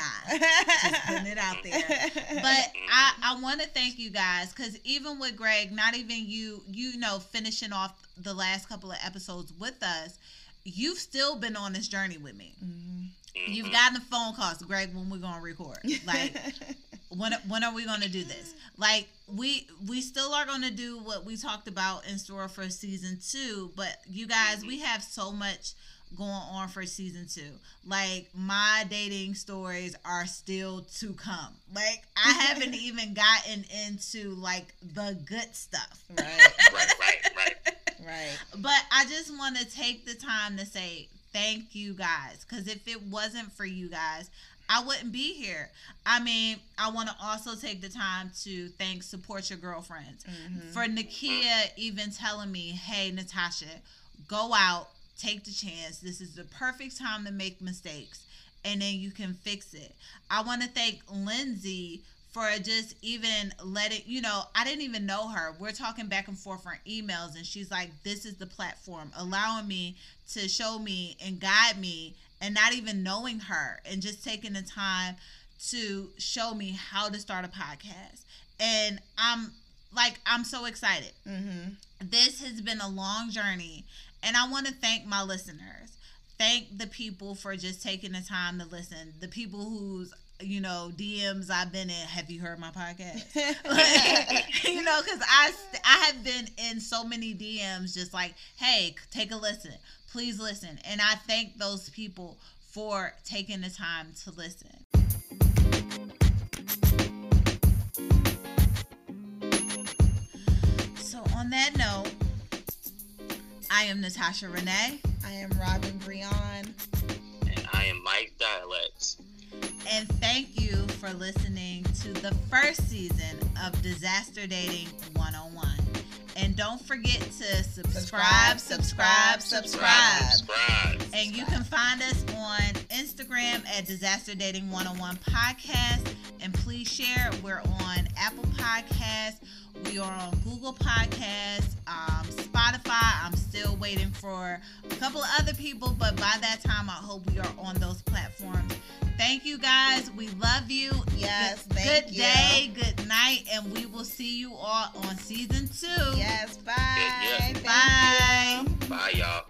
Just putting it out there. But I, I want to thank you guys because even with Greg, not even you, you know, finishing off the last couple of episodes with us, you've still been on this journey with me. Mm-hmm. You've mm-hmm. gotten the phone calls, Greg, when we're going to record. Like, when when are we going to do this? Like we we still are going to do what we talked about in store for season 2, but you guys, we mm-hmm. have so much going on for season 2. Like my dating stories are still to come. Like I haven't even gotten into like the good stuff. Right. right, right, right. Right. But I just want to take the time to say thank you guys cuz if it wasn't for you guys, I wouldn't be here. I mean, I want to also take the time to thank support your girlfriends mm-hmm. for Nakia even telling me, "Hey, Natasha, go out, take the chance. This is the perfect time to make mistakes, and then you can fix it." I want to thank Lindsay for just even letting you know i didn't even know her we're talking back and forth on emails and she's like this is the platform allowing me to show me and guide me and not even knowing her and just taking the time to show me how to start a podcast. And I'm like, I'm so excited. Mm-hmm. This has been a long journey, and I want to thank my listeners. Thank the people for just taking the time to listen. The people whose you know DMs I've been in. Have you heard my podcast? you know, because I I have been in so many DMs, just like, hey, take a listen please listen. And I thank those people for taking the time to listen. So, on that note, I am Natasha Renee. I am Robyn Breon. And I am Mike Dialects. And thank you for listening to the first season of Disaster Dating 101. And don't forget to subscribe, subscribe, subscribe. subscribe. And you can find us on Instagram at Disaster Dating 101 Podcast. And please share. We're on Apple Podcasts. We are on Google Podcasts, um, Spotify. I'm still waiting for a couple of other people, but by that time, I hope we are on those platforms. Thank you guys. We love you. Yes. Good, good day, good night, and we will see you all on season two. Yes. Bye. Bye. Bye, y'all.